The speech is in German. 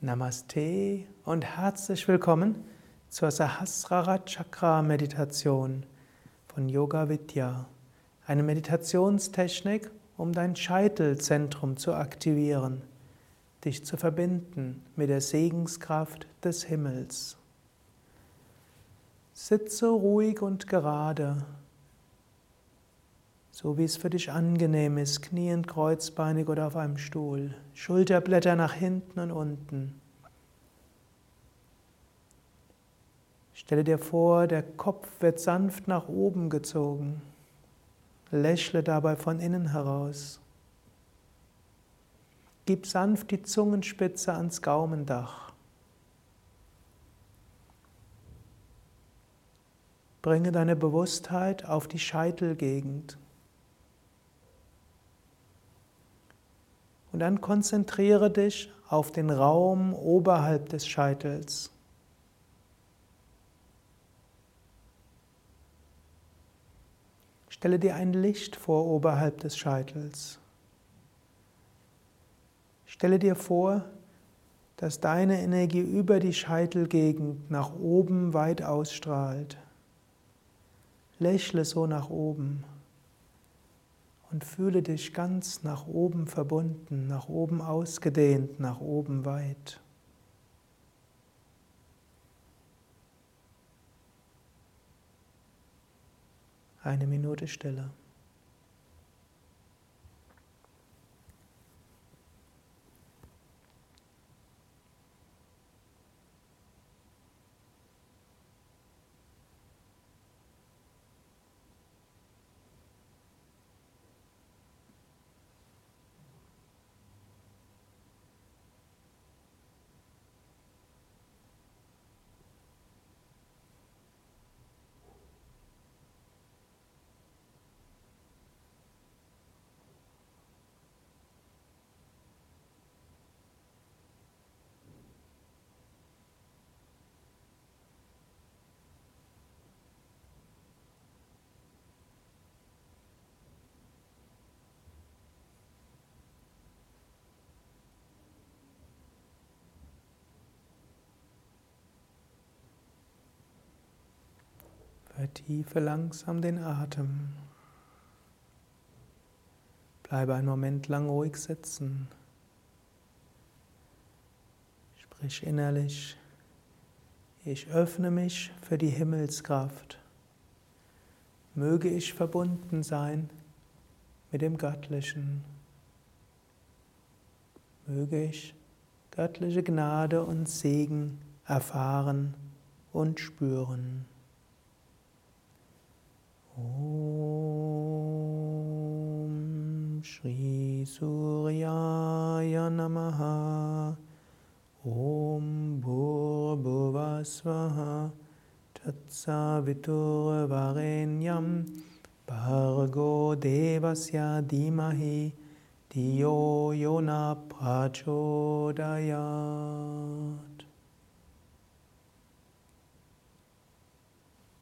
Namaste und herzlich willkommen zur Sahasrara Chakra Meditation von Yoga Vidya. Eine Meditationstechnik, um dein Scheitelzentrum zu aktivieren, dich zu verbinden mit der Segenskraft des Himmels. Sitze ruhig und gerade so wie es für dich angenehm ist, kniend, kreuzbeinig oder auf einem Stuhl, Schulterblätter nach hinten und unten. Stelle dir vor, der Kopf wird sanft nach oben gezogen. Lächle dabei von innen heraus. Gib sanft die Zungenspitze ans Gaumendach. Bringe deine Bewusstheit auf die Scheitelgegend. Und dann konzentriere dich auf den Raum oberhalb des Scheitels. Stelle dir ein Licht vor oberhalb des Scheitels. Stelle dir vor, dass deine Energie über die Scheitelgegend nach oben weit ausstrahlt. Lächle so nach oben und fühle dich ganz nach oben verbunden, nach oben ausgedehnt, nach oben weit. Eine Minute Stille. Vertiefe langsam den Atem. Bleibe einen Moment lang ruhig sitzen. Sprich innerlich, ich öffne mich für die Himmelskraft. Möge ich verbunden sein mit dem Göttlichen. Möge ich göttliche Gnade und Segen erfahren und spüren. Om Shri Suryaya Namaha. Om Bhurbhuvasvaha Tatsavitur Varenyam Bhargo Devasya Dimahi Diyo Yona Prachodayat